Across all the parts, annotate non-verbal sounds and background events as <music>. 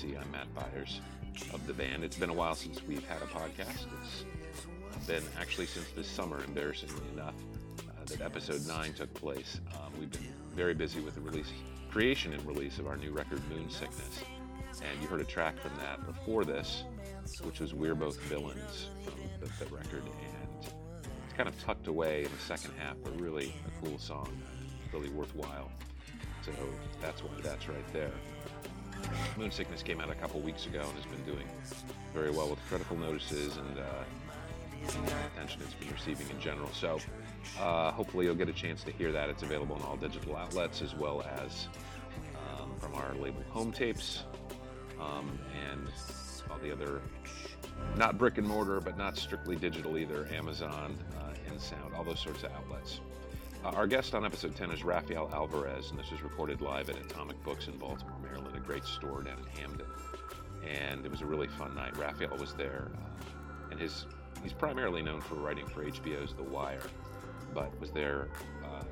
D.C. I'm Matt Byers of the band. It's been a while since we've had a podcast. It's been actually since this summer, embarrassingly enough, uh, that episode 9 took place. Um, we've been very busy with the release, creation and release of our new record, Moon Sickness. And you heard a track from that before this, which was We're Both Villains from the, the record. And it's kind of tucked away in the second half, but really a cool song, really worthwhile. So that's why that's right there. Moon Sickness came out a couple weeks ago and has been doing very well with critical notices and uh, attention it's been receiving in general. So uh, hopefully you'll get a chance to hear that. It's available in all digital outlets as well as um, from our label Home Tapes um, and all the other, not brick and mortar, but not strictly digital either, Amazon, uh, InSound, all those sorts of outlets. Our guest on episode 10 is Rafael Alvarez, and this was recorded live at Atomic Books in Baltimore, Maryland, a great store down in Hampden. And it was a really fun night. Rafael was there, uh, and his he's primarily known for writing for HBO's The Wire, but was there uh,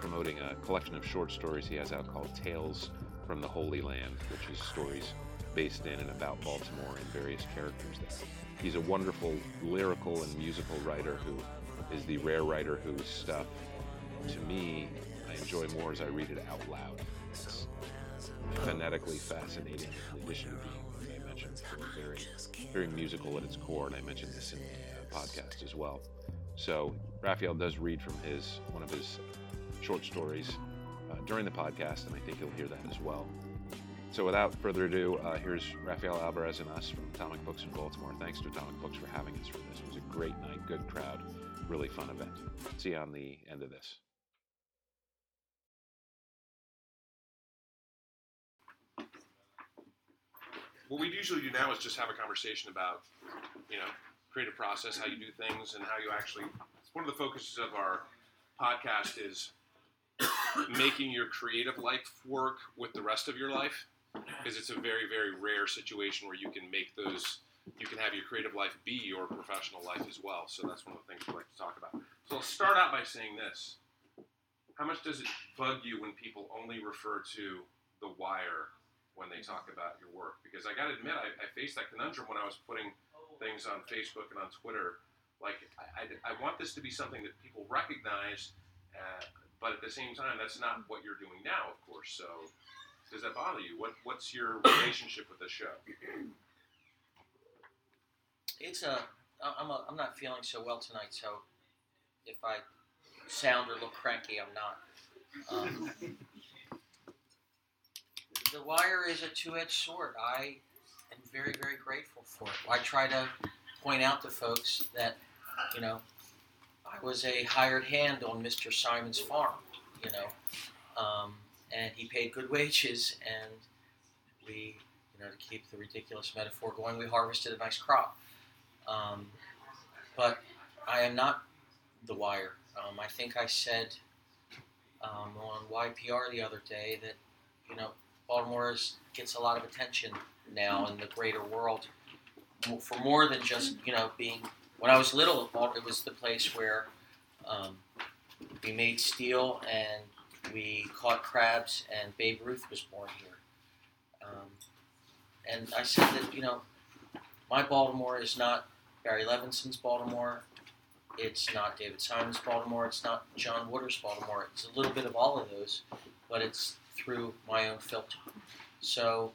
promoting a collection of short stories he has out called Tales from the Holy Land, which is stories based in and about Baltimore and various characters there. He's a wonderful lyrical and musical writer who is the rare writer whose stuff to me, I enjoy more as I read it out loud. It's phonetically fascinating, in addition to being, I mentioned, very, very musical at its core, and I mentioned this in the podcast as well. So Rafael does read from his one of his short stories uh, during the podcast, and I think you'll hear that as well. So without further ado, uh, here's Rafael Alvarez and us from Atomic Books in Baltimore. Thanks to Atomic Books for having us for this. It was a great night, good crowd, really fun event. See you on the end of this. What we usually do now is just have a conversation about, you know, creative process, how you do things, and how you actually. One of the focuses of our podcast is making your creative life work with the rest of your life, because it's a very, very rare situation where you can make those. You can have your creative life be your professional life as well. So that's one of the things we like to talk about. So I'll start out by saying this: How much does it bug you when people only refer to the wire when they talk about your work because I got to admit I, I, faced that conundrum when I was putting things on Facebook and on Twitter. Like I, I, I want this to be something that people recognize, uh, but at the same time, that's not what you're doing now, of course. So does that bother you? What What's your relationship with the show? It's a I'm a, I'm not feeling so well tonight, so if I sound or look cranky, I'm not. Um, the wire is a two-edged sword. I am very, very grateful for it. I try to point out to folks that, you know, I was a hired hand on Mr. Simon's farm, you know, um, and he paid good wages, and we, you know, to keep the ridiculous metaphor going, we harvested a nice crop. Um, but I am not the wire. Um, I think I said um, on YPR the other day that, you know, Baltimore gets a lot of attention now in the greater world for more than just you know being. When I was little, it was the place where um, we made steel and we caught crabs, and Babe Ruth was born here. Um, and I said that you know my Baltimore is not Barry Levinson's Baltimore. It's not David Simon's Baltimore. It's not John Waters' Baltimore. It's a little bit of all of those, but it's through my own filter. So,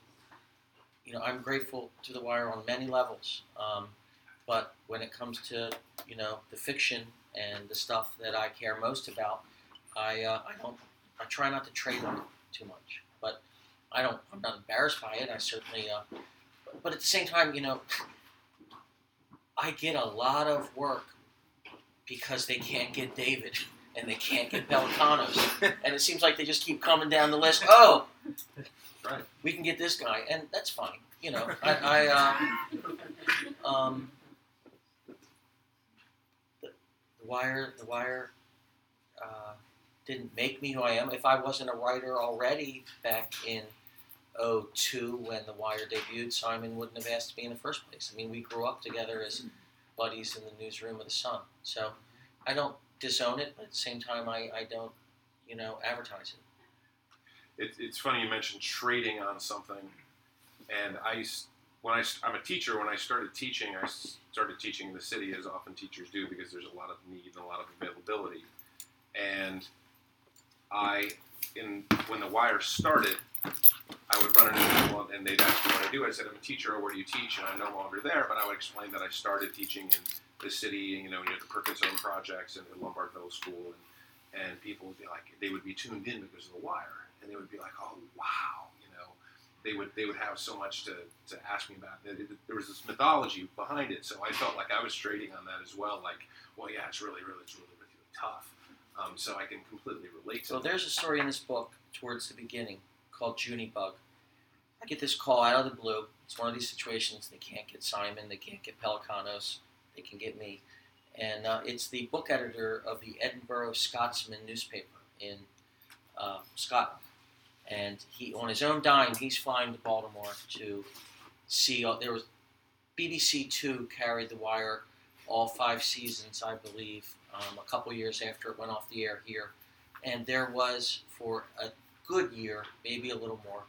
you know, I'm grateful to The Wire on many levels. Um, but when it comes to, you know, the fiction and the stuff that I care most about, I, uh, I don't, I try not to trade on it too much. But I don't, I'm not embarrassed by it. I certainly, uh, but, but at the same time, you know, I get a lot of work because they can't get David <laughs> and they can't get Pelecanos. and it seems like they just keep coming down the list. Oh, right. we can get this guy, and that's fine. You know, I, I uh, um, the, the Wire, the Wire uh, didn't make me who I am. If I wasn't a writer already back in 02 when The Wire debuted, Simon wouldn't have asked me in the first place. I mean, we grew up together as buddies in the newsroom of the Sun. So I don't disown it, but at the same time, I, I don't, you know, advertise it. it, it's funny you mentioned trading on something, and I when I I'm a teacher. When I started teaching, I started teaching in the city as often teachers do because there's a lot of need and a lot of availability, and I in when the wire started. I would run into people and they'd ask me what I do. I said, I'm a teacher. Where do you teach? And I'm no longer there, but I would explain that I started teaching in the city, and you know, near the Perkinson projects and at Lombard Middle School, and, and people would be like, they would be tuned in because of the wire, and they would be like, oh wow, you know, they would they would have so much to, to ask me about. There was this mythology behind it, so I felt like I was trading on that as well. Like, well, yeah, it's really, really, it's really, really tough. Um, so I can completely relate to. So there's a story in this book towards the beginning called Junibug. I get this call out of the blue. It's one of these situations they can't get Simon, they can't get Pelecanos, they can get me. And uh, it's the book editor of the Edinburgh Scotsman newspaper in uh, Scotland. And he, on his own dime, he's flying to Baltimore to see. Uh, there was BBC Two carried the wire all five seasons, I believe, um, a couple years after it went off the air here. And there was, for a good year, maybe a little more,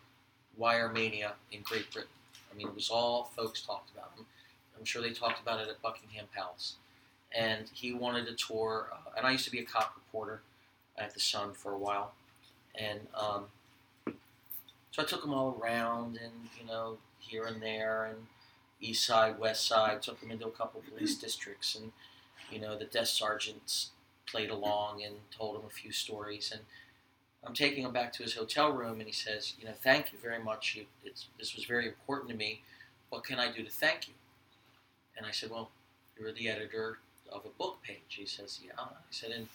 Wire Mania in Great Britain. I mean, it was all folks talked about. I'm sure they talked about it at Buckingham Palace. And he wanted a tour, uh, and I used to be a cop reporter at the Sun for a while. And um, so I took him all around, and you know, here and there, and East Side, West Side. Took him into a couple police districts, and you know, the desk sergeants played along and told him a few stories. And I'm taking him back to his hotel room, and he says, "You know, thank you very much. This was very important to me. What can I do to thank you?" And I said, "Well, you're the editor of a book page." He says, "Yeah." I said, "And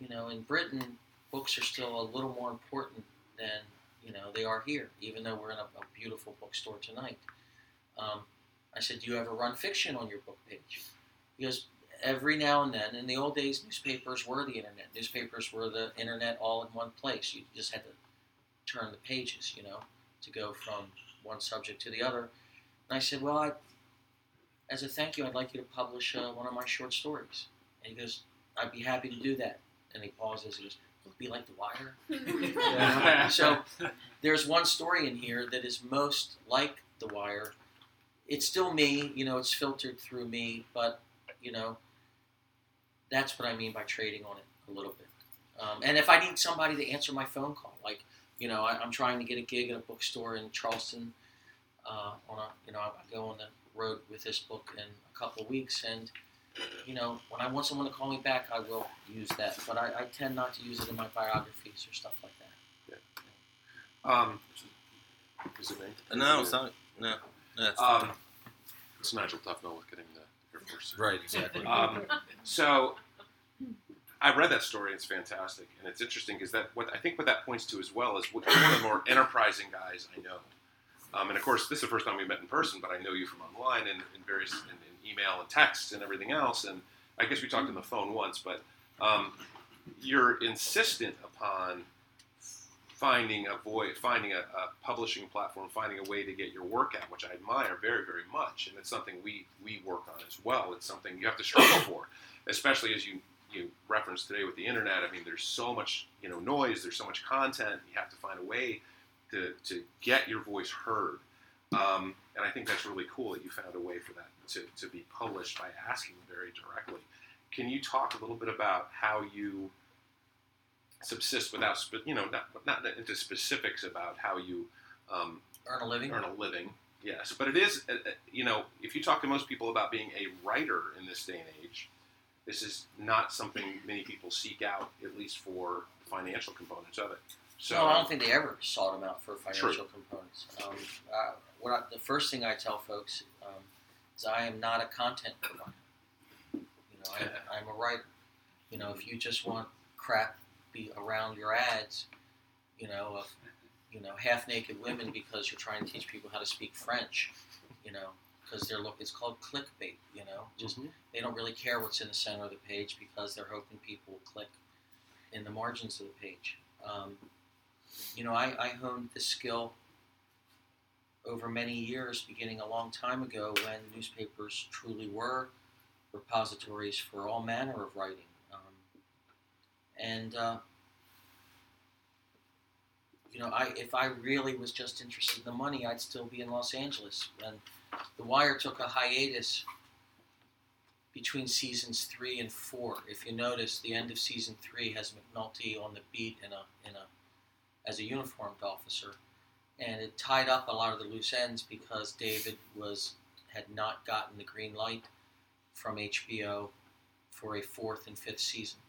you know, in Britain, books are still a little more important than you know they are here, even though we're in a, a beautiful bookstore tonight." Um, I said, "Do you ever run fiction on your book page?" He goes, every now and then. In the old days, newspapers were the internet. Newspapers were the internet all in one place. You just had to turn the pages, you know, to go from one subject to the other. And I said, well, I, as a thank you, I'd like you to publish uh, one of my short stories. And he goes, I'd be happy to do that. And he pauses. He goes, it'll be like The Wire. <laughs> so there's one story in here that is most like The Wire. It's still me, you know, it's filtered through me, but, you know, that's what I mean by trading on it a little bit. Um, and if I need somebody to answer my phone call, like, you know, I, I'm trying to get a gig at a bookstore in Charleston uh, on a, you know, I go on the road with this book in a couple of weeks, and you know, when I want someone to call me back, I will use that. But I, I tend not to use it in my biographies or stuff like that. Yeah. Um, is it me? No, it's not. No, no it's Um, It's Nigel Tufnel getting the Air Force. right, exactly. um, so I read that story. It's fantastic, and it's interesting because that what I think what that points to as well is what- one of the more enterprising guys I know. Um, and of course, this is the first time we met in person, but I know you from online and in various in, in email and texts and everything else. And I guess we talked on the phone once, but um, you're insistent upon finding a voice, finding a, a publishing platform, finding a way to get your work out, which I admire very, very much, and it's something we we work on as well. It's something you have to struggle <coughs> for, especially as you you referenced today with the internet. I mean, there's so much you know noise, there's so much content. You have to find a way to to get your voice heard, um, and I think that's really cool that you found a way for that to to be published by asking very directly. Can you talk a little bit about how you subsist without, spe- you know, not, not into specifics about how you um, Earn a living. earn a living. Yes, but it is, uh, uh, you know, if you talk to most people about being a writer in this day and age, this is not something many people seek out, at least for financial components of it. So, no, I don't think they ever sought them out for financial components. Um, uh, what I, the first thing I tell folks um, is I am not a content provider. You know, I, <laughs> I'm a writer. You know, if you just want crap be around your ads, you know, of you know half naked women because you're trying to teach people how to speak French, you know, because they're look. It's called clickbait. You know, just Mhm. they don't really care what's in the center of the page because they're hoping people will click in the margins of the page. Um, you know, I, I honed this skill over many years, beginning a long time ago when newspapers truly were repositories for all manner of writing. Um, and uh, you know, I if I really was just interested in the money, I'd still be in Los Angeles. And The Wire took a hiatus between seasons three and four. If you notice, the end of season three has McNulty on the beat in a in a as a uniformed officer, and it tied up a lot of the loose ends because David was had not gotten the green light from HBO for a fourth and fifth season,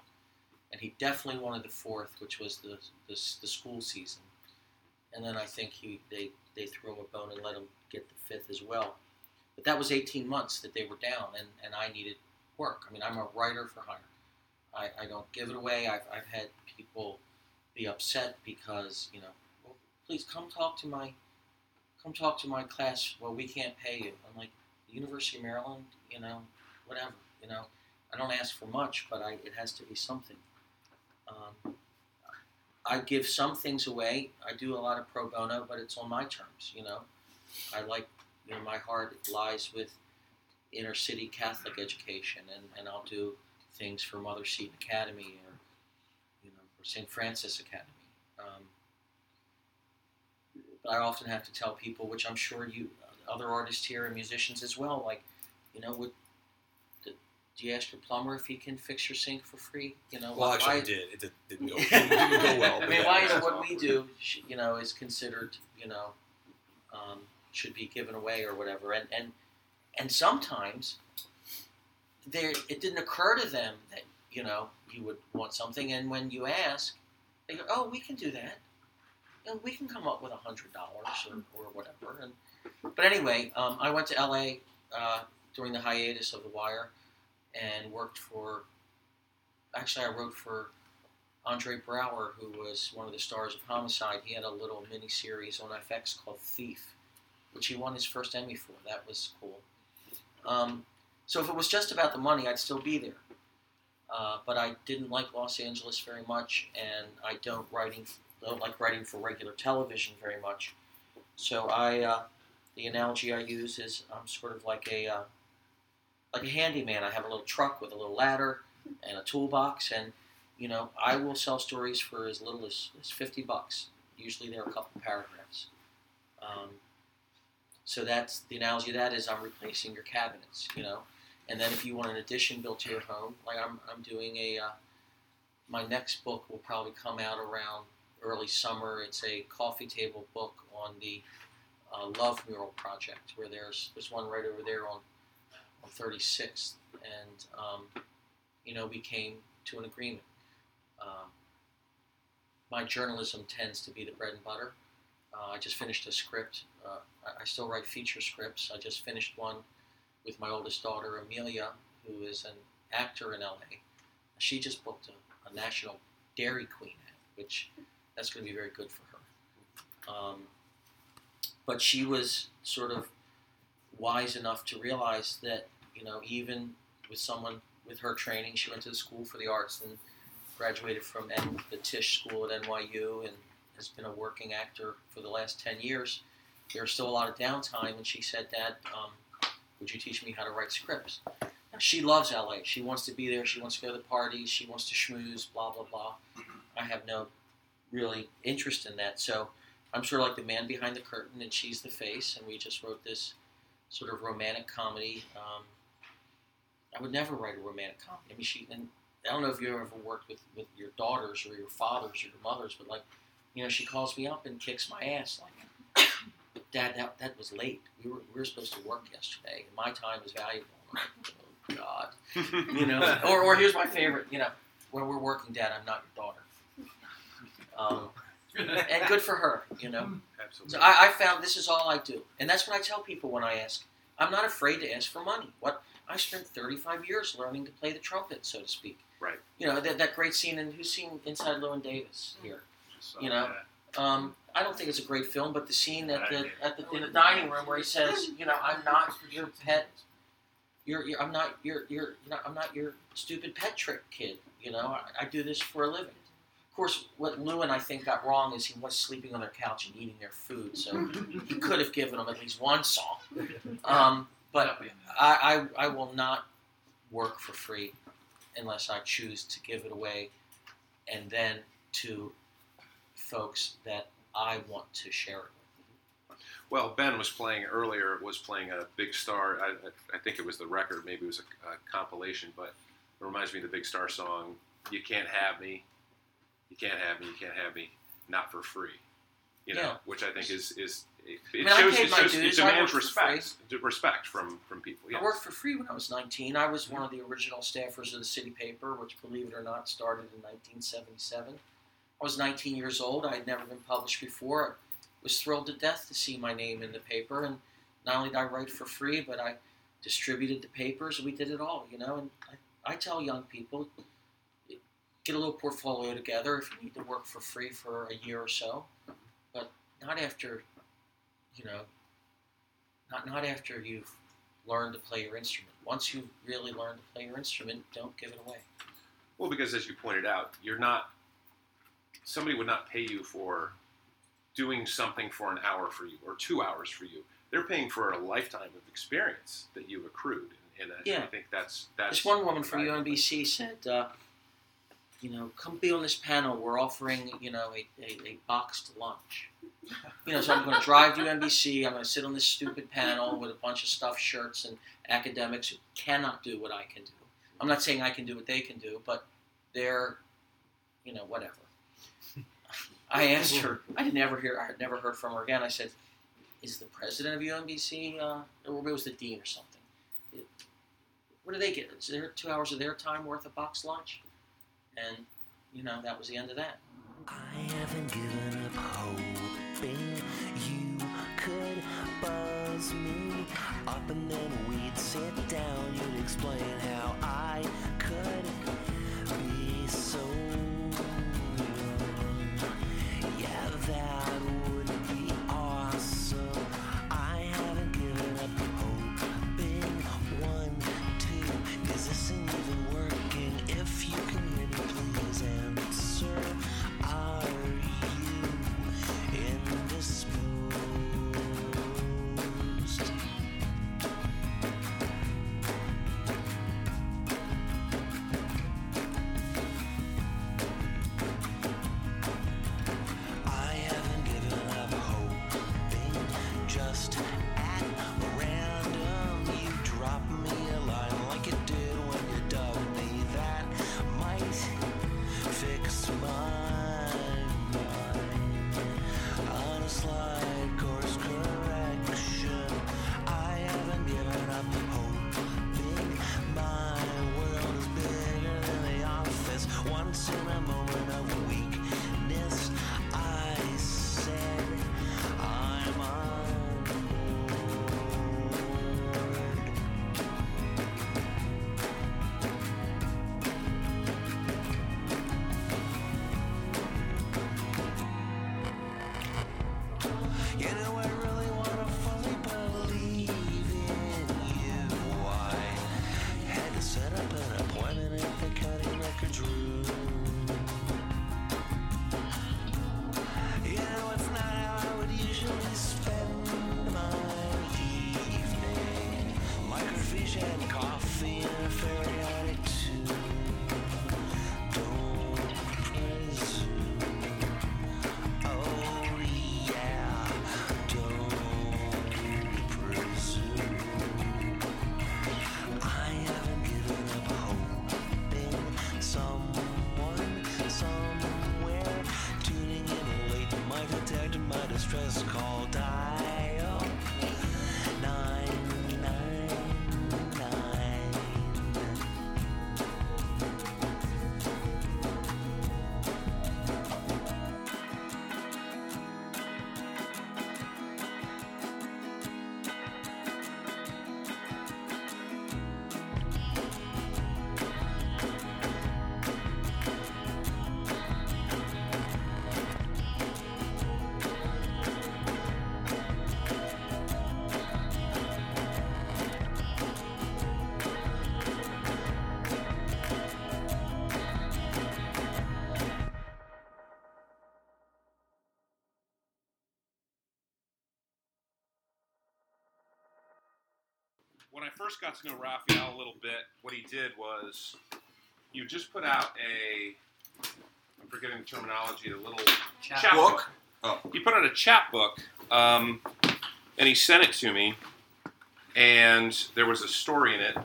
and he definitely wanted the fourth, which was the the, the school season, and then I think he they they threw him a bone and let him get the fifth as well. But that was 18 months that they were down, and, and I needed work. I mean, I'm a writer for hire. I, I don't give it away. I've, I've had people be upset because, you know, well, please come talk to my come talk to my class. Well, we can't pay you. I'm like, the University of Maryland, you know, whatever. You know, I don't ask for much, but I, it has to be something. Um, I give some things away. I do a lot of pro bono, but it's on my terms. You know, I like you know, my heart lies with inner city Catholic education, and, and I'll do things for Mother Seton Academy or, you know, or St. Francis Academy. Um, but I often have to tell people, which I'm sure you, other artists here and musicians as well, like, you know, would, do you ask your plumber if he can fix your sink for free? You know, Well, actually, I did. It did, didn't, go, didn't, didn't go <laughs> well. I mean, why is what we do, you know, is considered, you know, um, should be given away or whatever, and and and sometimes there it didn't occur to them that you know you would want something, and when you ask, they go, "Oh, we can do that. You know, we can come up with a hundred dollars or, whatever." And but anyway, um, I went to L.A. Uh, during the hiatus of The Wire, and worked for. Actually, I wrote for Andre Braugher, who was one of the stars of Homicide, he had a little mini series on FX called Thief, which he won his first Emmy for. That was cool. Um, so if it was just about the money, I'd still be there. Uh, but I didn't like Los Angeles very much, and I don't writing don't like writing for regular television very much. So I, uh, the analogy I use is I'm sort of like a uh, like a handyman. I have a little truck with a little ladder and a toolbox, and you know, I will sell stories for as little as, as 50 bucks. Usually they're a couple paragraphs. Um, so that's the analogy of that is I'm replacing your cabinets, you know. And then if you want an addition built to your home, like I'm, I'm doing a, uh, my next book will probably come out around early summer. It's a coffee table book on the uh, Love Mural Project, where there's, there's one right over there on, on 36th. And, um, you know, we came to an agreement. Um, my journalism tends to be the bread and butter. Uh, I just finished a script. Uh, I, I still write feature scripts. I just finished one with my oldest daughter, Amelia, who is an actor in LA. She just booked a, a national Dairy Queen ad, which that's going to be very good for her. Um, but she was sort of wise enough to realize that, you know, even with someone with her training, she went to the School for the Arts and graduated from N- the Tisch School at NYU and has been a working actor for the last 10 years. There's still a lot of downtime, and she said, Dad, um, would you teach me how to write scripts? She loves LA. She wants to be there. She wants to go to the parties. She wants to schmooze, blah, blah, blah. I have no really interest in that. So I'm sort of like the man behind the curtain, and she's the face, and we just wrote this sort of romantic comedy. Um, I would never write a romantic comedy. I mean, she, and I don't know if you ever worked with, with your daughters or your fathers or your mothers, but like, you know, she calls me up and kicks my ass like, Dad, that, that was late. We were, we were supposed to work yesterday, and my time is valuable. Like, oh, God. <laughs> You know, or, or here's my favorite, you know, when we're working, Dad, I'm not your daughter. Um, and good for her, you know. Absolutely. So I, I found this is all I do, and that's what I tell people when I ask. I'm not afraid to ask for money. What I spent 35 years learning to play the trumpet, so to speak. Right. You know that, that great scene, and who's seen Inside Llewyn Davis here? So, you know, yeah. Um, I don't think it's a great film, but the scene at the at the in the dining room where he says, you know, I'm not your pet. You're, you're I'm not your your you know, I'm not your stupid pet trick kid. You know, I, I do this for a living. Of course, what Llewyn I think got wrong is he was sleeping on their couch and eating their food, so he could have given them at least one song. Um, but I, I, I will not work for free unless I choose to give it away and then to folks that I want to share it with. Well, Ben was playing earlier. Was playing a Big Star. I, I think it was the record. Maybe it was a, a compilation, but it reminds me of the Big Star song. You can't have me. You can't have me. You can't have me. Not for free. You know, Yeah. which I think is is it, mean, it I shows paid it, shows, it dues. I demands respect respect from from people. Yeah. I worked for free when I was 19. I was mm-hmm. one of the original staffers of the city paper, which, believe it or not, started in 1977. I was 19 years old. I had never been published before. I was thrilled to death to see my name in the paper. And not only did I write for free, but I distributed the papers. We did it all, you know. And I, I tell young people, get a little portfolio together if you need to work for free for a year or so, but not after, you know, not not after you've learned to play your instrument. Once you've really learned to play your instrument, don't give it away. Well, because as you pointed out, you're not. Somebody would not pay you for doing something for an hour for you or two hours for you. They're paying for a lifetime of experience that you've accrued, and, and I, Yeah. I think that's that's. This one woman from. UMBC said, uh, you know, come be on this panel. We're offering, you know, a, a, a boxed lunch. You know, so I'm going <laughs> to drive to UMBC. I'm going to sit on this stupid panel with a bunch of stuffed shirts and academics who cannot do what I can do. I'm not saying I can do what they can do, but they're, you know, whatever. I asked her. I did never hear. I had never heard from her again. I said, "Is the president of UMBC, uh, or maybe it was the dean or something? It- what do they get? Is there two hours of their time worth of box lunch?" And you know, that was the end of that. I haven't given up hoping you could buzz me up and then we'd sit down. You'd explain how I when I first got to know Rafael a little bit, what he did was you just put out a I'm forgetting the terminology, a little Chapter. book, Oh. He put out a chapbook, um, and he sent it to me. And there was a story in it,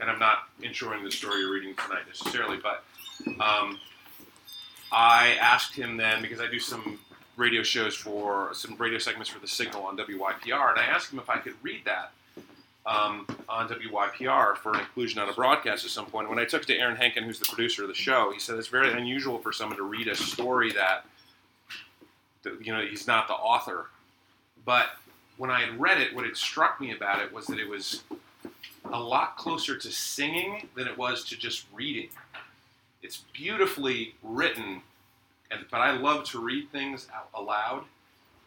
and I'm not enjoying the story you're reading tonight necessarily, but um, I asked him then because I do some radio shows for some radio segments for the Signal on WYPR, and I asked him if I could read that um, on WYPR for an inclusion on a broadcast at some point. When I took to Aaron Henkin, who's the producer of the show, he said it's very unusual for someone to read a story that, that you know he's not the author. But when I had read it, what had struck me about it was that it was a lot closer to singing than it was to just reading. It's beautifully written, and but I love to read things out aloud,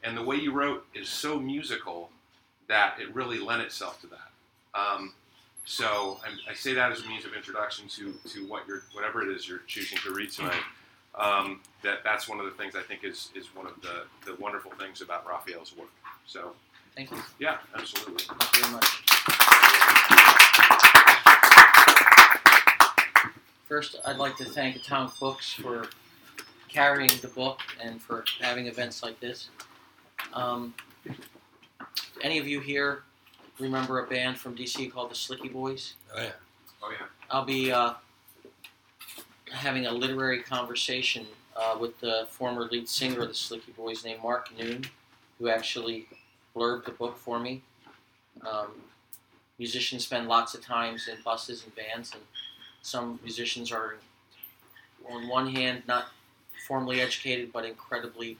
and the way you wrote is so musical that it really lent itself to that. Um, so I, I say that as a means of introduction to, to what you're, whatever it is you're choosing to read tonight. Um, that that's one of the things I think is, is one of the, the wonderful things about Rafael's work. So Thank you. yeah, absolutely. Thank you very much. First, I'd like to thank Atomic Books for carrying the book and for having events like this. Um, any of you here remember a band from DC called the Slickee Boys? Oh yeah. Oh yeah. I'll be uh, having a literary conversation uh, with the former lead singer of the Slickee Boys named Mark Noone, who actually blurbed the book for me. Um, musicians spend lots of times in buses and vans, and some musicians are, on one hand, not formally educated but incredibly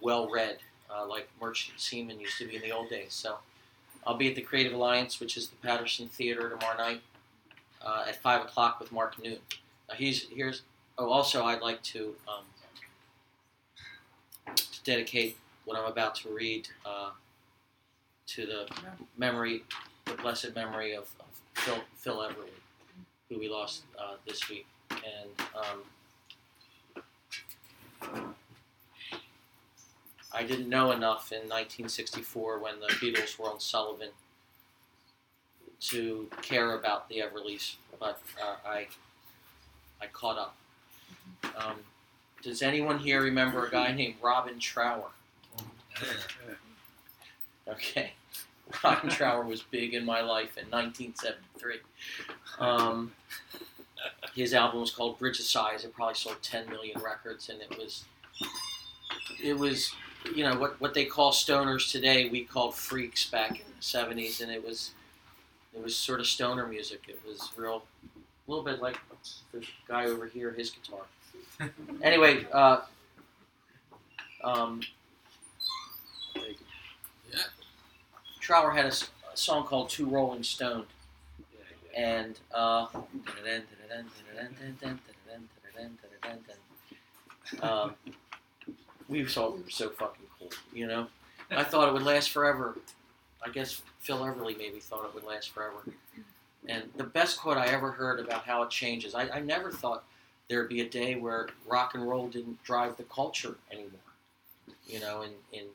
well read, uh, like Merchant Seaman used to be in the old days. So I'll be at the Creative Alliance, which is the Patterson Theater tomorrow night uh, at five o'clock with Mark Noone. Now he's here's. Oh, also I'd like to um, dedicate what I'm about to read uh, to the memory, the blessed memory of, of Phil Phil Everly, who we lost uh, this week, and. Um, I didn't know enough in 1964 when the Beatles were on Sullivan to care about the Everlys, but uh, I I caught up. Um, does anyone here remember a guy named Robin Trower? <laughs> Okay, Robin Trower was big in my life in 1973. Um, his album was called Bridge of Sighs. It probably sold 10 million records, and it was it was you know what what they call stoners today. We called freaks back in the 70s, and it was it was sort of stoner music. It was real, a little bit like the guy over here, his guitar. <laughs> anyway, uh, um, Yeah. Trower had a song called Too Rolling Stoned, and uh, <laughs> um, we thought we were so fucking cool, you know. I thought it would last forever. I guess Phil Everly maybe thought it would last forever. And the best quote I ever heard about how it changes, I, I never thought there'd be a day where rock and roll didn't drive the culture anymore. You know, and, and,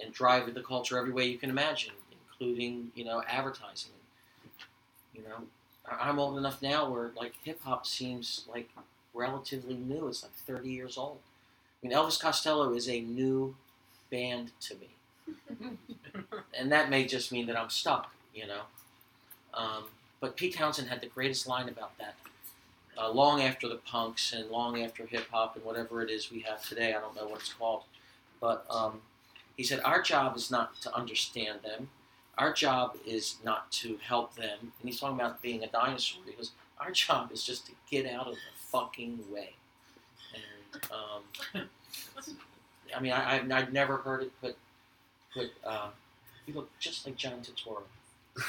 and drive the culture every way you can imagine, including, you know, advertising. You know, I'm old enough now where, like, hip hop seems like relatively new. It's like 30 years old. I mean, Elvis Costello is a new band to me <laughs> and that may just mean that I'm stuck, you know. Um, but Pete Townshend had the greatest line about that. Uh, long after the punks and long after hip hop and whatever it is we have today, I don't know what it's called, but um, he said our job is not to understand them. Our job is not to help them. And he's talking about being a dinosaur. He goes, our job is just to get out of the fucking way. And um, I mean, I, I've, I've never heard it put put. Uh, you look just like John Turturro. <laughs> Am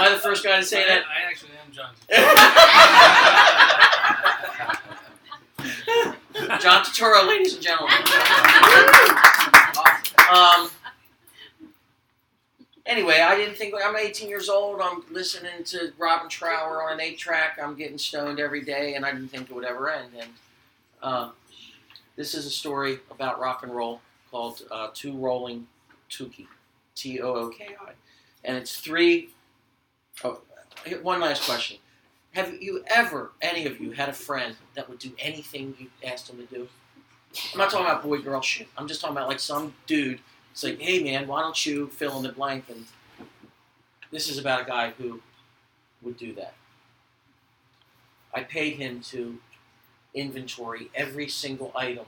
I the first guy to say that? I actually am John. <laughs> John Turturro, ladies and gentlemen. <laughs> um, anyway, I didn't think I'm 18 years old. I'm listening to Robin Trower on an eight track. I'm getting stoned every day, and I didn't think it would ever end. And uh, this is a story about rock and roll called uh, Too Rolling Tookie, T O O K I, and it's three. Oh, one last question. Have you ever, any of you, had a friend that would do anything you asked him to do? I'm not talking about boy girl shit. I'm just talking about like some dude. It's like, hey man, why don't you fill in the blank? And this is about a guy who would do that. I paid him to inventory every single item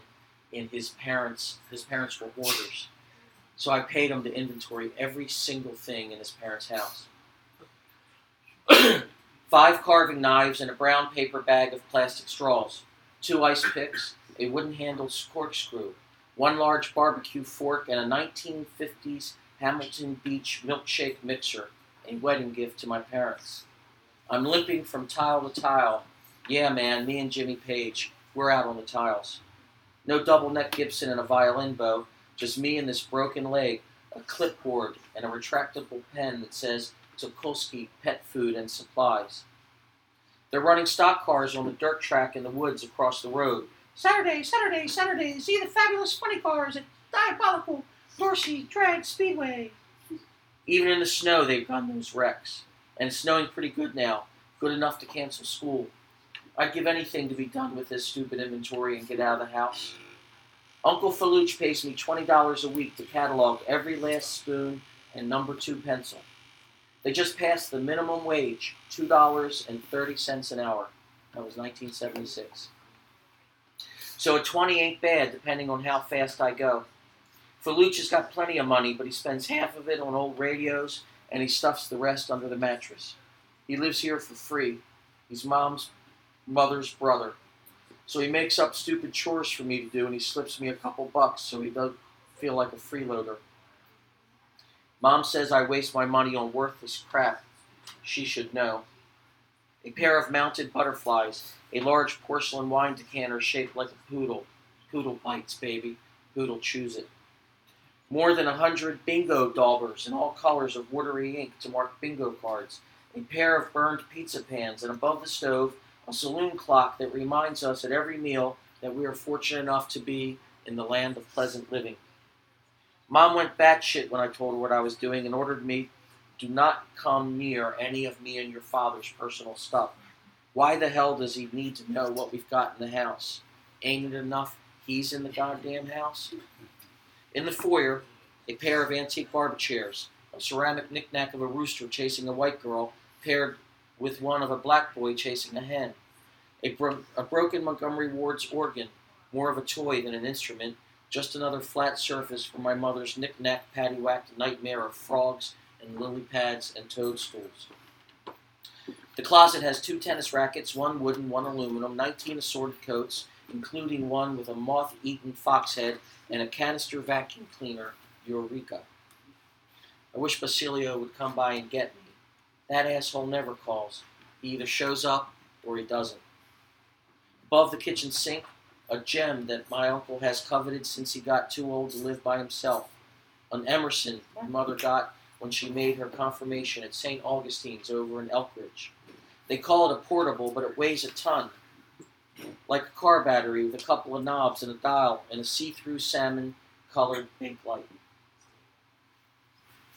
in his parents. His parents were hoarders, so I paid him to inventory every single thing in his parents' house. <clears throat> Five carving knives and a brown paper bag of plastic straws, two ice picks, a wooden handled corkscrew, one large barbecue fork, and a 1950s Hamilton Beach milkshake mixer, a wedding gift to my parents. I'm limping from tile to tile. Yeah, man, me and Jimmy Page, we're out on the tiles. No double neck Gibson and a violin bow, just me and this broken leg, a clipboard, and a retractable pen that says Tukulski Pet Food and Supplies. They're running stock cars on the dirt track in the woods across the road. Saturday, Saturday, Saturday, see the fabulous funny cars at Diabolical Dorsey Drag Speedway. Even in the snow, they've done those wrecks. And it's snowing pretty good now, good enough to cancel school. I'd give anything to be done with this stupid inventory and get out of the house. Uncle Faluch pays me $20 a week to catalog every last spoon and number two pencil. They just passed the minimum wage, $2.30 an hour. That was 1976. So a 20 ain't bad, depending on how fast I go. Has got plenty of money, but he spends half of it on old radios and he stuffs the rest under the mattress. He lives here for free. He's mom's mother's brother. So he makes up stupid chores for me to do and he slips me a couple bucks so he doesn't feel like a freeloader. Mom says I waste my money on worthless crap. She should know. A pair of mounted butterflies, a large porcelain wine decanter shaped like a poodle. Poodle bites, baby. Poodle chews it. More than a hundred bingo daubers in all colors of watery ink to mark bingo cards. A pair of burned pizza pans, and above the stove, a saloon clock that reminds us at every meal that we are fortunate enough to be in the land of pleasant living. Mom went batshit when I told her what I was doing and ordered me do not come near any of me and your father's personal stuff. Why the hell does he need to know what we've got in the house? Ain't it enough he's in the goddamn house? In the foyer, a pair of antique barber chairs, a ceramic knickknack of a rooster chasing a white girl, paired with one of a black boy chasing a hen. A, bro- a broken Montgomery Ward's organ, more of a toy than an instrument, just another flat surface for my mother's knick-knack paddywhacked nightmare of frogs and lily pads and toadstools. The closet has two tennis rackets, one wooden, one aluminum, 19 assorted coats, including one with a moth-eaten fox head and a canister vacuum cleaner, Eureka. I wish Basilio would come by and get me. That asshole never calls. He either shows up or he doesn't. Above the kitchen sink, a gem that my uncle has coveted since he got too old to live by himself. An Emerson my mother got when she made her confirmation at St. Augustine's over in Elkridge. They call it a portable, but it weighs a ton. Like a car battery with a couple of knobs and a dial and a see through salmon colored pink light.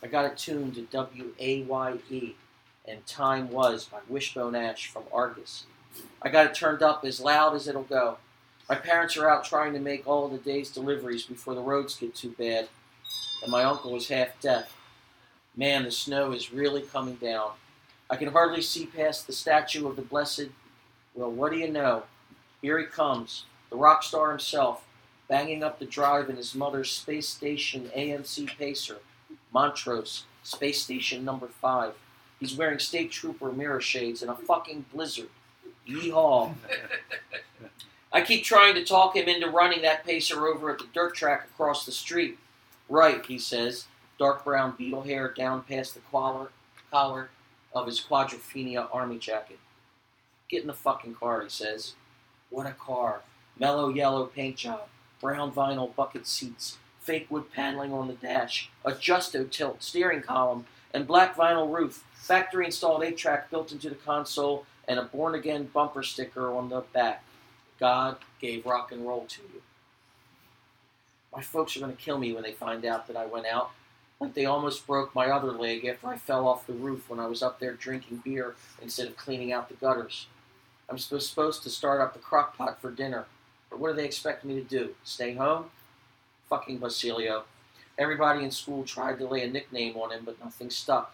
I got it tuned to W A Y E and Time Was by Wishbone Ash from Argus. I got it turned up as loud as it'll go. My parents are out trying to make all the day's deliveries before the roads get too bad, and my uncle is half deaf. Man, the snow is really coming down. I can hardly see past the statue of the blessed. Well, what do you know? Here he comes, the rock star himself, banging up the drive in his mother's space station AMC Pacer, Montrose, space station number five. He's wearing state trooper mirror shades in a fucking blizzard. Yeehaw. I keep trying to talk him into running that pacer over at the dirt track across the street. Right, he says, dark brown beetle hair down past the collar, collar of his quadrophenia army jacket. Get in the fucking car, he says. What a car. Mellow yellow paint job, brown vinyl bucket seats, fake wood paneling on the dash, a tilt steering column, and black vinyl roof, factory installed 8 track built into the console, and a born again bumper sticker on the back. God gave rock and roll to you. My folks are going to kill me when they find out that I went out. Like they almost broke my other leg after I fell off the roof when I was up there drinking beer instead of cleaning out the gutters. I'm supposed to start up the crock pot for dinner. But what do they expect me to do? Stay home? Fucking Basilio. Everybody in school tried to lay a nickname on him, but nothing stuck.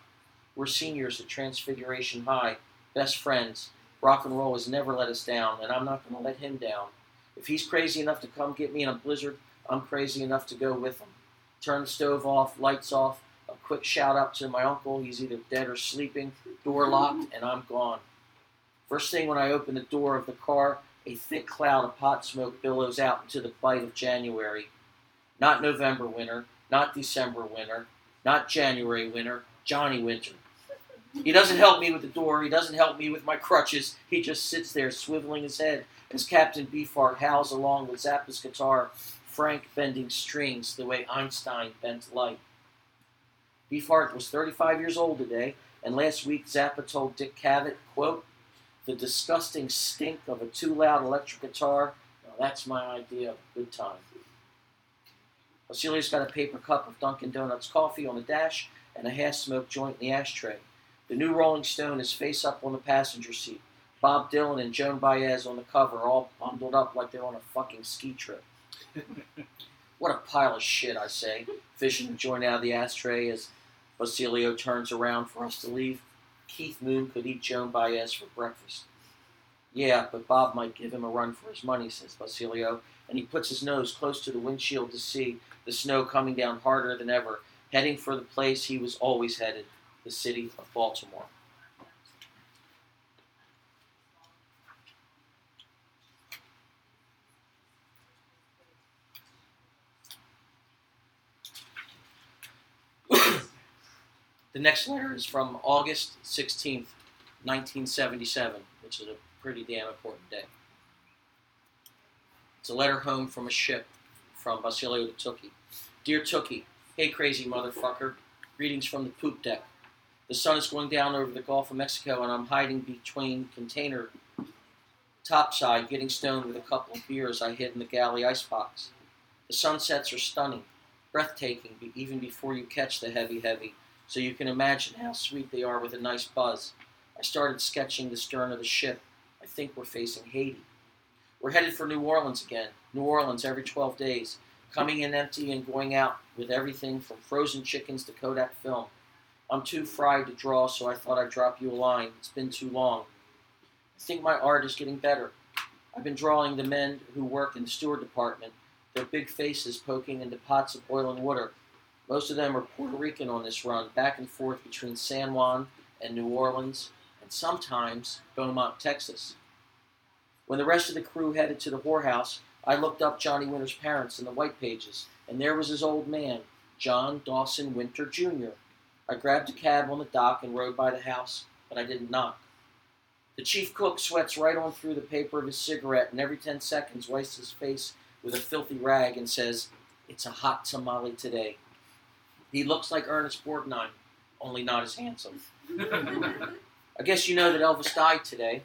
We're seniors at Transfiguration High, best friends. Rock and roll has never let us down, and I'm not going to let him down. If he's crazy enough to come get me in a blizzard, I'm crazy enough to go with him. Turn the stove off, lights off, a quick shout out to my uncle. He's either dead or sleeping, door locked, mm-hmm. and I'm gone. First thing when I open the door of the car, a thick cloud of pot smoke billows out into the bite of January. Not November winter, not December winter, not January winter, Johnny Winter. He doesn't help me with the door, he doesn't help me with my crutches, he just sits there swiveling his head as Captain Beefheart howls along with Zappa's guitar, Frank bending strings the way Einstein bent light. Beefheart was 35 years old today, and last week Zappa told Dick Cavett, quote, the disgusting stink of a too loud electric guitar, well, that's my idea of a good time. Basilio's got a paper cup of Dunkin' Donuts coffee on the dash and a half-smoked joint in the ashtray. The new Rolling Stone is face up on the passenger seat. Bob Dylan and Joan Baez on the cover, all bundled up like they're on a fucking ski trip. <laughs> what a pile of shit, I say, fishing the joint out of the ashtray as Basilio turns around for us to leave. Keith Moon could eat Joan Baez for breakfast. Yeah, but Bob might give him a run for his money, says Basilio, and he puts his nose close to the windshield to see the snow coming down harder than ever, heading for the place he was always headed, the city of Baltimore. The next letter is from August 16th, 1977, which is a pretty damn important day. It's a letter home from a ship from Basilio to Tookie. Dear Tookie, hey crazy motherfucker, greetings from the poop deck. The sun is going down over the Gulf of Mexico, and I'm hiding between container topside, getting stoned with a couple of beers I hid in the galley icebox. The sunsets are stunning, breathtaking, even before you catch the heavy, heavy, so you can imagine how sweet they are with a nice buzz. I started sketching the stern of the ship. I think we're facing Haiti. We're headed for New Orleans again. New Orleans every 12 days, coming in empty and going out with everything from frozen chickens to Kodak film. I'm too fried to draw, so I thought I'd drop you a line. It's been too long. I think my art is getting better. I've been drawing the men who work in the steward department, their big faces poking into pots of boiling water. Most of them are Puerto Rican on this run, back and forth between San Juan and New Orleans, and sometimes Beaumont, Texas. When the rest of the crew headed to the whorehouse, I looked up Johnny Winter's parents in the white pages, and there was his old man, John Dawson Winter Jr. I grabbed a cab on the dock and rode by the house, but I didn't knock. The chief cook sweats right on through the paper of his cigarette and every 10 seconds wipes his face with a filthy rag and says, It's a hot tamale today. He looks like Ernest Borgnine, only not as handsome. <laughs> I guess you know that Elvis died today.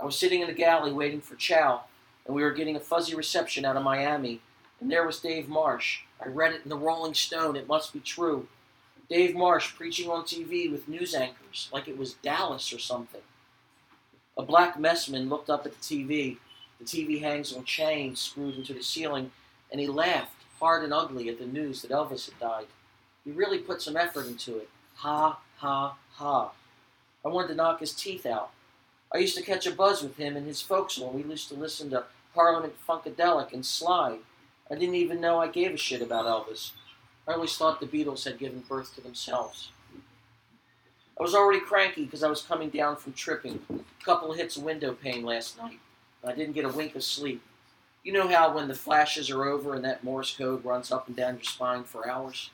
I was sitting in the galley waiting for Chow, and we were getting a fuzzy reception out of Miami, and there was Dave Marsh. I read it in the Rolling Stone. It must be true. Dave Marsh preaching on TV with news anchors, like it was Dallas or something. A black messman looked up at the TV. The TV hangs on chains screwed into the ceiling, and he laughed hard and ugly at the news that Elvis had died. He really put some effort into it. Ha, ha, ha. I wanted to knock his teeth out. I used to catch a buzz with him and his folks when we used to listen to Parliament Funkadelic and Slide. I didn't even know I gave a shit about Elvis. I always thought the Beatles had given birth to themselves. I was already cranky because I was coming down from tripping. A couple of hits of window pane last night. I didn't get a wink of sleep. You know how when the flashes are over and that Morse code runs up and down your spine for hours?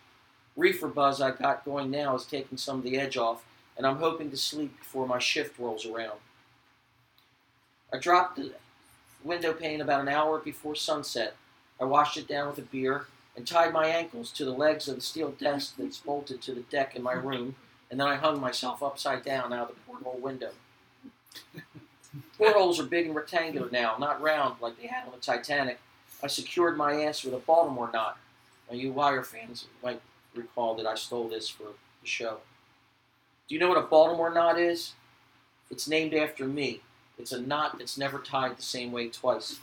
Reefer buzz I got going now is taking some of the edge off, and I'm hoping to sleep before my shift rolls around. I dropped the window pane about an hour before sunset. I washed it down with a beer and tied my ankles to the legs of the steel desk that's bolted to the deck in my room, and then I hung myself upside down out of the porthole window. Portholes are big and rectangular now, not round like they had on the Titanic. I secured my ass with a Baltimore knot. Now, you Wire fans might recall that I stole this for the show. Do you know what a Baltimore knot is? It's named after me. It's a knot that's never tied the same way twice.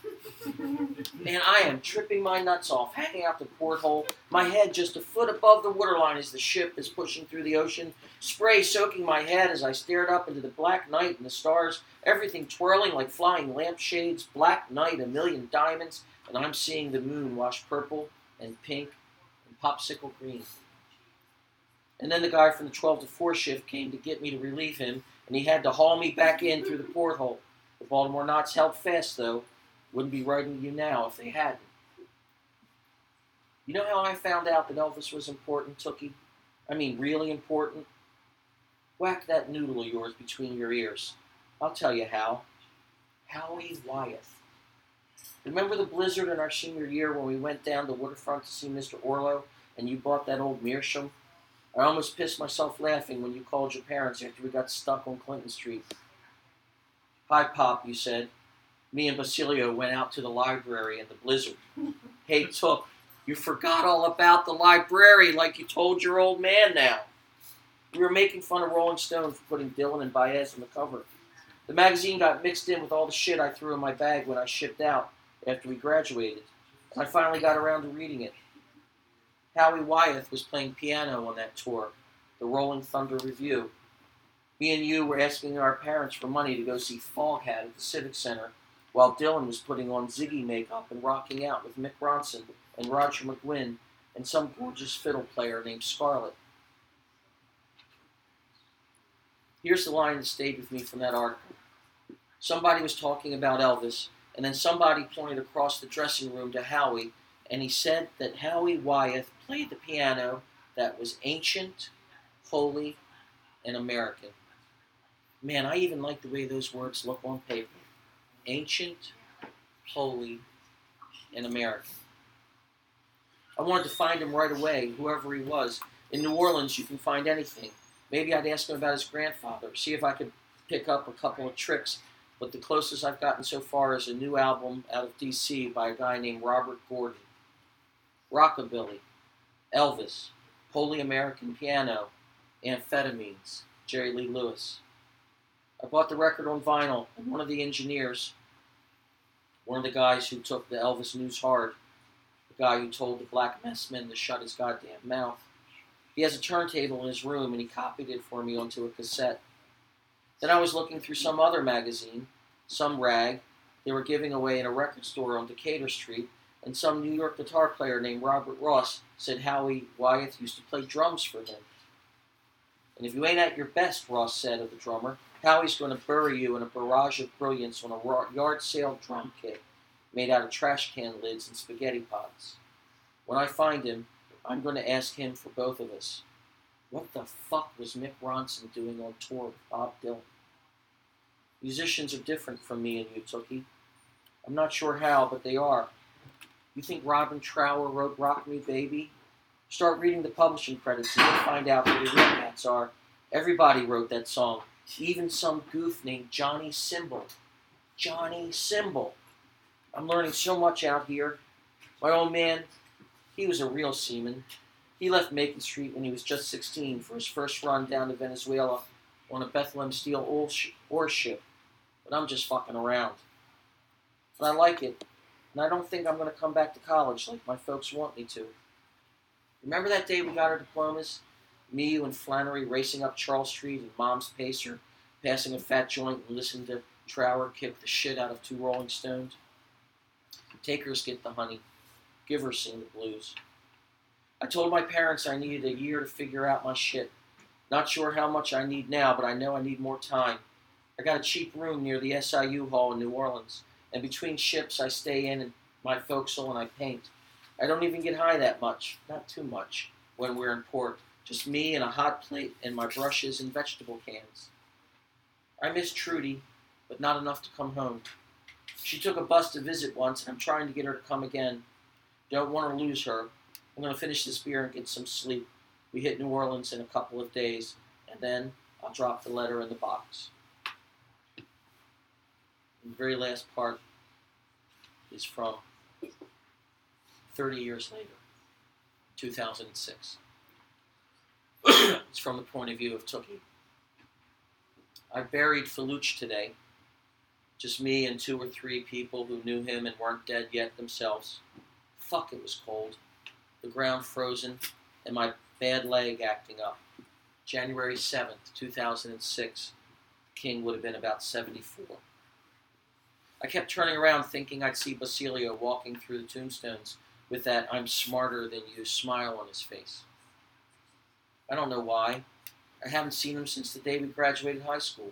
Man, I am tripping my nuts off, hanging out the porthole, my head just a foot above the waterline as the ship is pushing through the ocean, spray soaking my head as I stared up into the black night and the stars, everything twirling like flying lampshades, black night, a million diamonds, and I'm seeing the moon wash purple and pink popsicle green. And then the guy from the 12 to 4 shift came to get me to relieve him, and he had to haul me back in through the porthole. The Baltimore Knots held fast, though. Wouldn't be writing you now if they hadn't. You know how I found out that Elvis was important, Tookie? I mean, really important? Whack that noodle of yours between your ears. I'll tell you how. Howie Wyeth. Remember the blizzard in our senior year when we went down the waterfront to see Mr. Orlo and you bought that old meerschaum? I almost pissed myself laughing when you called your parents after we got stuck on Clinton Street. Hi, Pop, you said. Me and Basilio went out to the library in the blizzard. <laughs> hey, Took, you forgot all about the library like you told your old man now. We were making fun of Rolling Stone for putting Dylan and Baez on the cover. The magazine got mixed in with all the shit I threw in my bag when I shipped out after we graduated. And I finally got around to reading it. Howie Wyeth was playing piano on that tour, the Rolling Thunder Revue. Me and you were asking our parents for money to go see Foghat at the Civic Center, while Dylan was putting on Ziggy makeup and rocking out with Mick Ronson and Roger McGuinn and some gorgeous fiddle player named Scarlet. Here's the line that stayed with me from that article. Somebody was talking about Elvis, and then somebody pointed across the dressing room to Howie, and he said that Howie Wyeth played the piano that was ancient, holy, and American. Man, I even like the way those words look on paper. Ancient, holy, and American. I wanted to find him right away, whoever he was. In New Orleans, you can find anything. Maybe I'd ask him about his grandfather, see if I could pick up a couple of tricks. But the closest I've gotten so far is a new album out of D.C. by a guy named Robert Gordon. Rockabilly, Elvis, Holy American Piano, Amphetamines, Jerry Lee Lewis. I bought the record on vinyl, and one of the engineers, one of the guys who took the Elvis news hard, the guy who told the black messman to shut his goddamn mouth, he has a turntable in his room and he copied it for me onto a cassette. Then I was looking through some other magazine, some rag, they were giving away in a record store on Decatur Street, and some New York guitar player named Robert Ross said Howie Wyeth used to play drums for him. And if you ain't at your best, Ross said of the drummer, Howie's going to bury you in a barrage of brilliance on a yard sale drum kit made out of trash can lids and spaghetti pots. When I find him, I'm going to ask him for both of us. What the fuck was Mick Ronson doing on tour with Bob Dylan? Musicians are different from me and you, Tookie. I'm not sure how, but they are. You think Robin Trower wrote Rock Me Baby? Start reading the publishing credits and you'll find out who the real cats are. Everybody wrote that song. Even some goof named Johnny Cymbal. Johnny Cymbal. I'm learning so much out here. My old man, he was a real seaman. He left Macon Street when he was just 16 for his first run down to Venezuela on a Bethlehem Steel ore sh- ore ship. But I'm just fucking around. And I like it, and I don't think I'm going to come back to college like my folks want me to. Remember that day we got our diplomas? Me, you, and Flannery racing up Charles Street in Mom's Pacer, passing a fat joint and listening to Trower kick the shit out of Too Rolling Stoned? Takers get the honey. Givers sing the blues. I told my parents I needed a year to figure out my shit. Not sure how much I need now, but I know I need more time. I got a cheap room near the SIU Hall in New Orleans, and between ships I stay in my forecastle and I paint. I don't even get high that much, not too much, when we're in port. Just me and a hot plate and my brushes and vegetable cans. I miss Trudy, but not enough to come home. She took a bus to visit once, and I'm trying to get her to come again. Don't want to lose her. I'm going to finish this beer and get some sleep. We hit New Orleans in a couple of days, and then I'll drop the letter in the box. And the very last part is from 30 years later, 2006. it's from the point of view of Tookie. I buried Faluch today. Just me and two or three people who knew him and weren't dead yet themselves. Fuck, it was cold. The ground frozen, and my bad leg acting up. January 7th, 2006. King would have been about 74. I kept turning around thinking I'd see Basilio walking through the tombstones with that I'm smarter than you smile on his face. I don't know why. I haven't seen him since the day we graduated high school.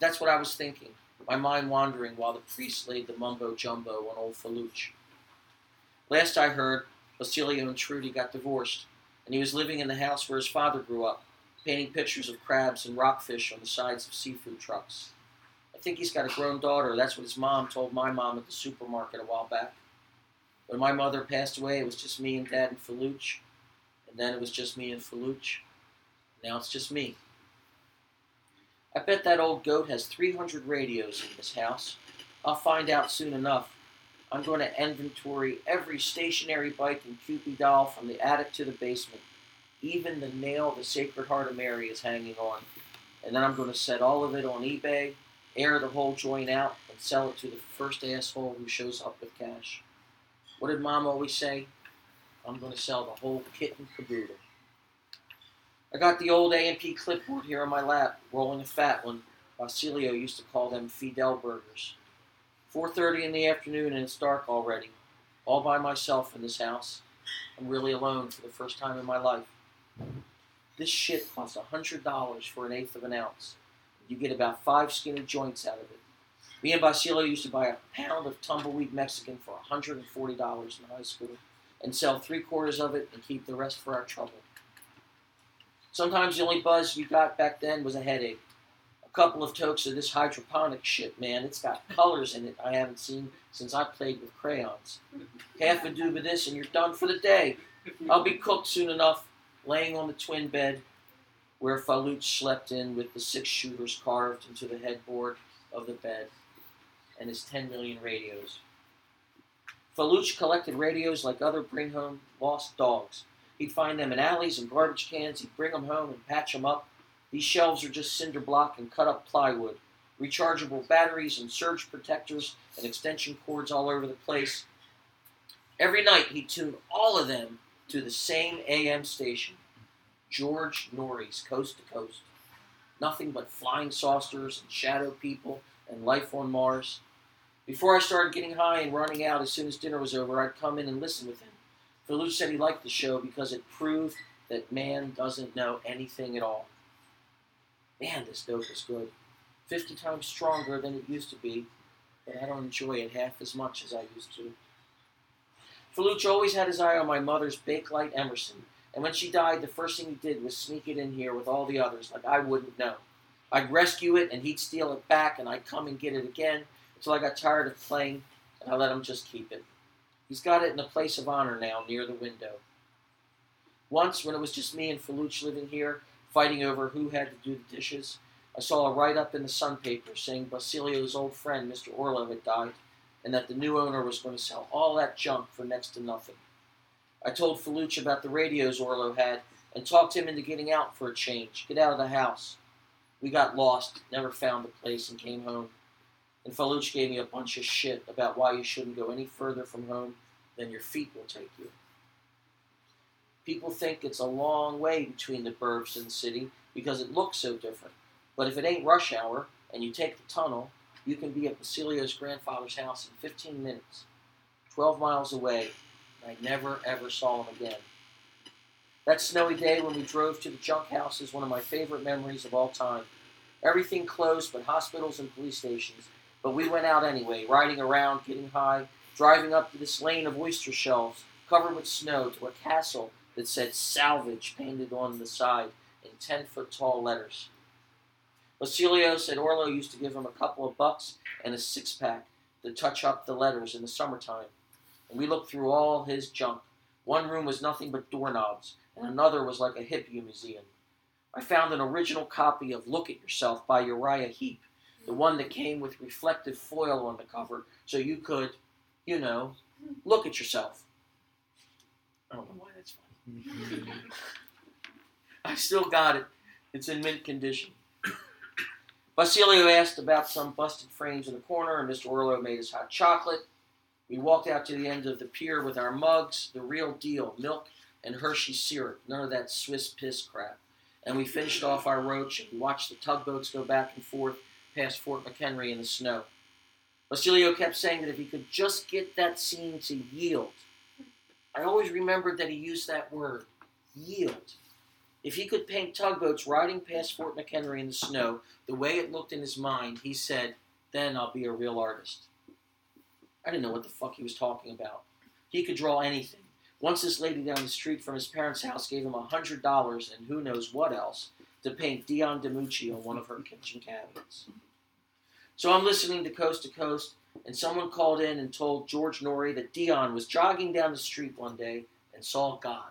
That's what I was thinking, my mind wandering while the priest laid the mumbo jumbo on old Faluch. Last I heard, Basilio and Trudy got divorced, and he was living in the house where his father grew up, painting pictures of crabs and rockfish on the sides of seafood trucks. I think he's got a grown daughter. That's what his mom told my mom at the supermarket a while back. When my mother passed away, it was just me and Dad and Faluch, and then it was just me and Faluch. Now it's just me. I bet that old goat has 300 radios in this house. I'll find out soon enough. I'm going to inventory every stationary bike and Cupid doll from the attic to the basement. Even the nail the Sacred Heart of Mary is hanging on. And then I'm going to set all of it on eBay, air the whole joint out, and sell it to the first asshole who shows up with cash. What did Mom always say? I'm going to sell the whole kit and caboodle. I got the old A&P clipboard here on my lap, rolling a fat one. Basilio used to call them Fidel burgers. 4.30 in the afternoon and it's dark already. All by myself in this house. I'm really alone for the first time in my life. This shit costs $100 for an eighth of an ounce. You get about five skinny joints out of it. Me and Basilio used to buy a pound of tumbleweed Mexican for $140 in high school and sell three quarters of it and keep the rest for our trouble. Sometimes the only buzz you got back then was a headache. Couple of tokes of this hydroponic shit, man. It's got colors in it I haven't seen since I played with crayons. Half a doob of this and you're done for the day. I'll be cooked soon enough, laying on the twin bed where Faluch slept in with the six shooters carved into the headboard of the bed and his 10 million radios. Faluch collected radios like other bring home lost dogs. He'd find them in alleys and garbage cans. He'd bring them home and patch them up. These shelves are just cinder block and cut up plywood. Rechargeable batteries and surge protectors and extension cords all over the place. Every night he tuned all of them to the same AM station. George Noory's Coast to Coast. Nothing but flying saucers and shadow people and life on Mars. Before I started getting high and running out as soon as dinner was over, I'd come in and listen with him. Faluch said he liked the show because it proved that man doesn't know anything at all. Man, this dope is good. 50 times stronger than it used to be, but I don't enjoy it half as much as I used to. Faluch always had his eye on my mother's Bakelite Emerson, and when she died, the first thing he did was sneak it in here with all the others, like I wouldn't know. I'd rescue it, and he'd steal it back, and I'd come and get it again until I got tired of playing, and I let him just keep it. He's got it in a place of honor now near the window. Once, when it was just me and Faluch living here, fighting over who had to do the dishes, I saw a write up in the Sun paper saying Basilio's old friend, Mr. Orlo, had died, and that the new owner was going to sell all that junk for next to nothing. I told Faluch about the radios Orlo had and talked him into getting out for a change, get out of the house. We got lost, never found the place, and came home. And Faluch gave me a bunch of shit about why you shouldn't go any further from home than your feet will take you. People think it's a long way between the burbs and the city because it looks so different. But if it ain't rush hour and you take the tunnel, you can be at Basilio's grandfather's house in 15 minutes, 12 miles away, I never ever saw him again. That snowy day when we drove to the junk house is one of my favorite memories of all time. Everything closed but hospitals and police stations, but we went out anyway, riding around, getting high, driving up to this lane of oyster shells covered with snow to a castle that said salvage painted on the side in 10 foot tall letters. Basilio said Orlo used to give him a couple of bucks and a six pack to touch up the letters in the summertime. And we looked through all his junk. One room was nothing but doorknobs, and another was like a hippie museum. I found an original copy of Look at Yourself by Uriah Heep, the one that came with reflective foil on the cover, so you could, you know, look at yourself. I don't know why that's funny. <laughs> I still got it. It's in mint condition. Basilio asked about some busted frames in the corner, and Mr. Orlo made us hot chocolate. We walked out to the end of the pier with our mugs, the real deal, milk and Hershey syrup, none of that Swiss piss crap. And we finished off our roach and watched the tugboats go back and forth past Fort McHenry in the snow. Basilio kept saying that if he could just get that scene to yield, I always remembered that he used that word, yield. If he could paint tugboats riding past Fort McHenry in the snow the way it looked in his mind, he said, then I'll be a real artist. I didn't know what the fuck he was talking about. He could draw anything. Once this lady down the street from his parents' house gave him a hundred dollars and who knows what else to paint Dion DiMucci on one of her kitchen cabinets. So I'm listening to Coast to Coast, and someone called in and told George Noory that Dion was jogging down the street one day and saw God.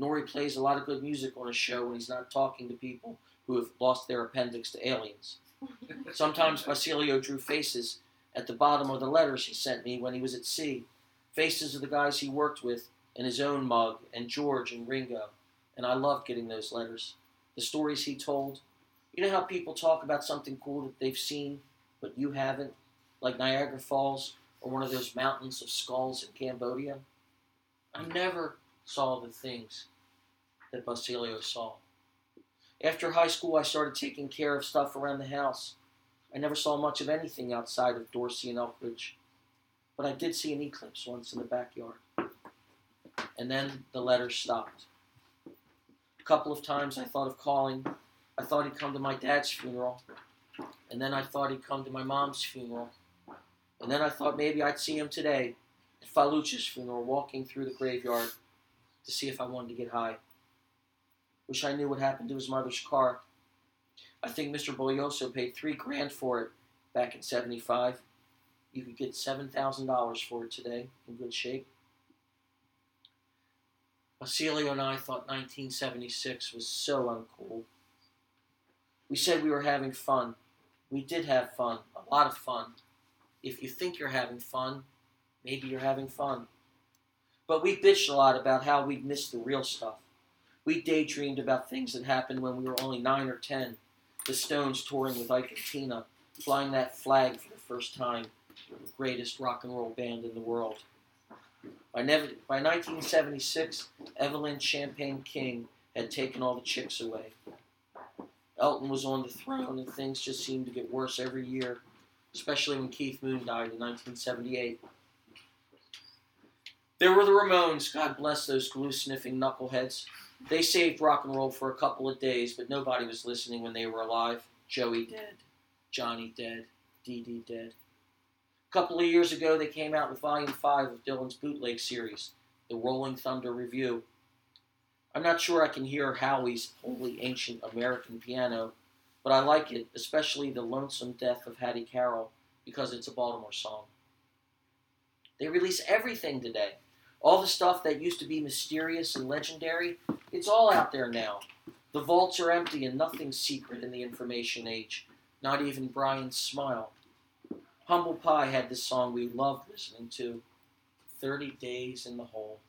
Noory plays a lot of good music on his show when he's not talking to people who have lost their appendix to aliens. <laughs> Sometimes Basilio drew faces at the bottom of the letters he sent me when he was at sea, faces of the guys he worked with in his own mug, and George and Ringo. And I loved getting those letters. The stories he told. You know how people talk about something cool that they've seen, but you haven't? Like Niagara Falls or one of those mountains of skulls in Cambodia? I never saw the things that Basilio saw. After high school, I started taking care of stuff around the house. I never saw much of anything outside of Dorsey and Elkridge, but I did see an eclipse once in the backyard. And then the letters stopped. A couple of times I thought of calling. I thought he'd come to my dad's funeral. And then I thought he'd come to my mom's funeral. And then I thought maybe I'd see him today at Falucci's funeral, walking through the graveyard to see if I wanted to get high. Wish I knew what happened to his mother's car. I think Mr. Boyoso paid three grand for it back in '75. You could get seven thousand dollars for it today, in good shape. Basilio and I thought 1976 was so uncool. We said we were having fun. We did have fun, a lot of fun. If you think you're having fun, maybe you're having fun. But we bitched a lot about how we'd missed the real stuff. We daydreamed about things that happened when we were only nine or ten. The Stones touring with Ike and Tina, flying that flag for the first time, the greatest rock and roll band in the world. By, by 1976, Evelyn Champagne King had taken all the chicks away. Elton was on the throne, and things just seemed to get worse every year, especially when Keith Moon died in 1978. There were the Ramones, God bless those glue sniffing knuckleheads. They saved rock and roll for a couple of days, but nobody was listening when they were alive. Joey dead, Johnny dead, Dee Dee dead. A couple of years ago, they came out with Volume 5 of Dylan's bootleg series, The Rolling Thunder Revue. I'm not sure I can hear Howie's wholly ancient American piano, but I like it, especially The Lonesome Death of Hattie Carroll, because it's a Baltimore song. They release everything today. All the stuff that used to be mysterious and legendary, it's all out there now. The vaults are empty and nothing's secret in the information age, not even Brian's smile. Humble Pie had this song we loved listening to 30 Days in the Hole.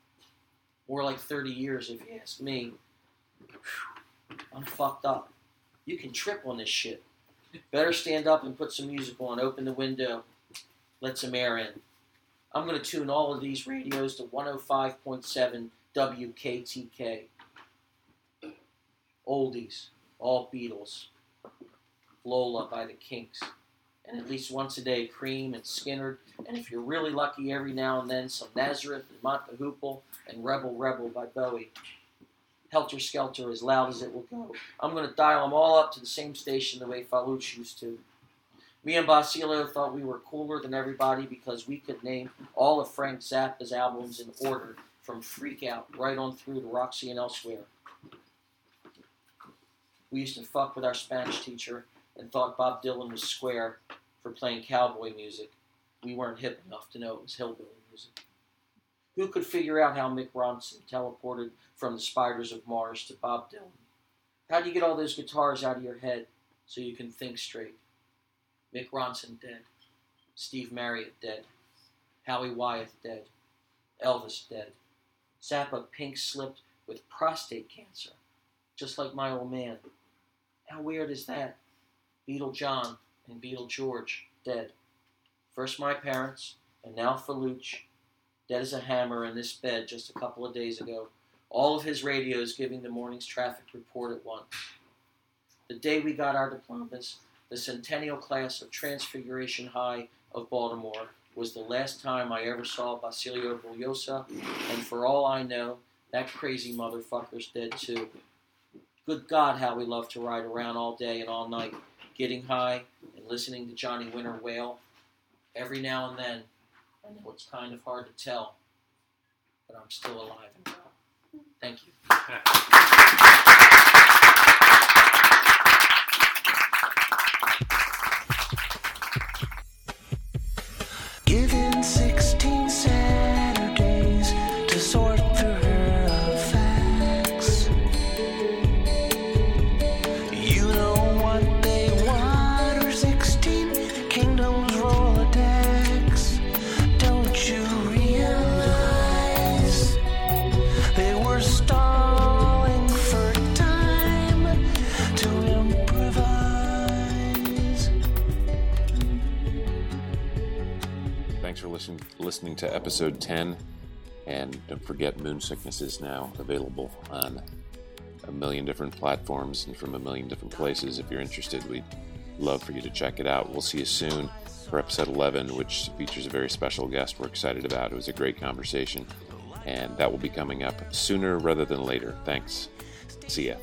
More like 30 years, if you ask me. I'm fucked up. You can trip on this shit. Better stand up and put some music on, open the window, let some air in. I'm going to tune all of these radios to 105.7 WKTK. Oldies, all Beatles. Lola by the Kinks. And at least once a day, Cream and Skynyrd. And if you're really lucky, every now and then, some Nazareth and the Hoople and Rebel Rebel by Bowie. Helter Skelter, as loud as it will go. I'm going to dial them all up to the same station the way Faluch used to. Me and Basilio thought we were cooler than everybody because we could name all of Frank Zappa's albums in order, from Freak Out right on through to Roxy and Elsewhere. We used to fuck with our Spanish teacher and thought Bob Dylan was square for playing cowboy music. We weren't hip enough to know it was hillbilly music. Who could figure out how Mick Ronson teleported from the Spiders of Mars to Bob Dylan? How do you get all those guitars out of your head so you can think straight? Mick Ronson dead. Steve Marriott dead. Howie Wyeth dead. Elvis dead. Zappa pink slipped with prostate cancer, just like my old man. How weird is that? Beetle John and Beetle George, dead. First my parents, and now Faluch, dead as a hammer in this bed just a couple of days ago. All of his radios giving the morning's traffic report at once. The day we got our diplomas, the centennial class of Transfiguration High of Baltimore was the last time I ever saw Basilio Bullosa, and for all I know, that crazy motherfucker's dead too. Good God, how we love to ride around all day and all night, getting high and listening to Johnny Winter wail. Every now and then, Know it's kind of hard to tell, but I'm still alive and well. Thank you. Listening to episode 10. And don't forget, Moon Sickness is now available on a million different platforms and from a million different places. If you're interested, we'd love for you to check it out. We'll see you soon for episode 11, which features a very special guest we're excited about. It was a great conversation, and that will be coming up sooner rather than later. Thanks. See ya.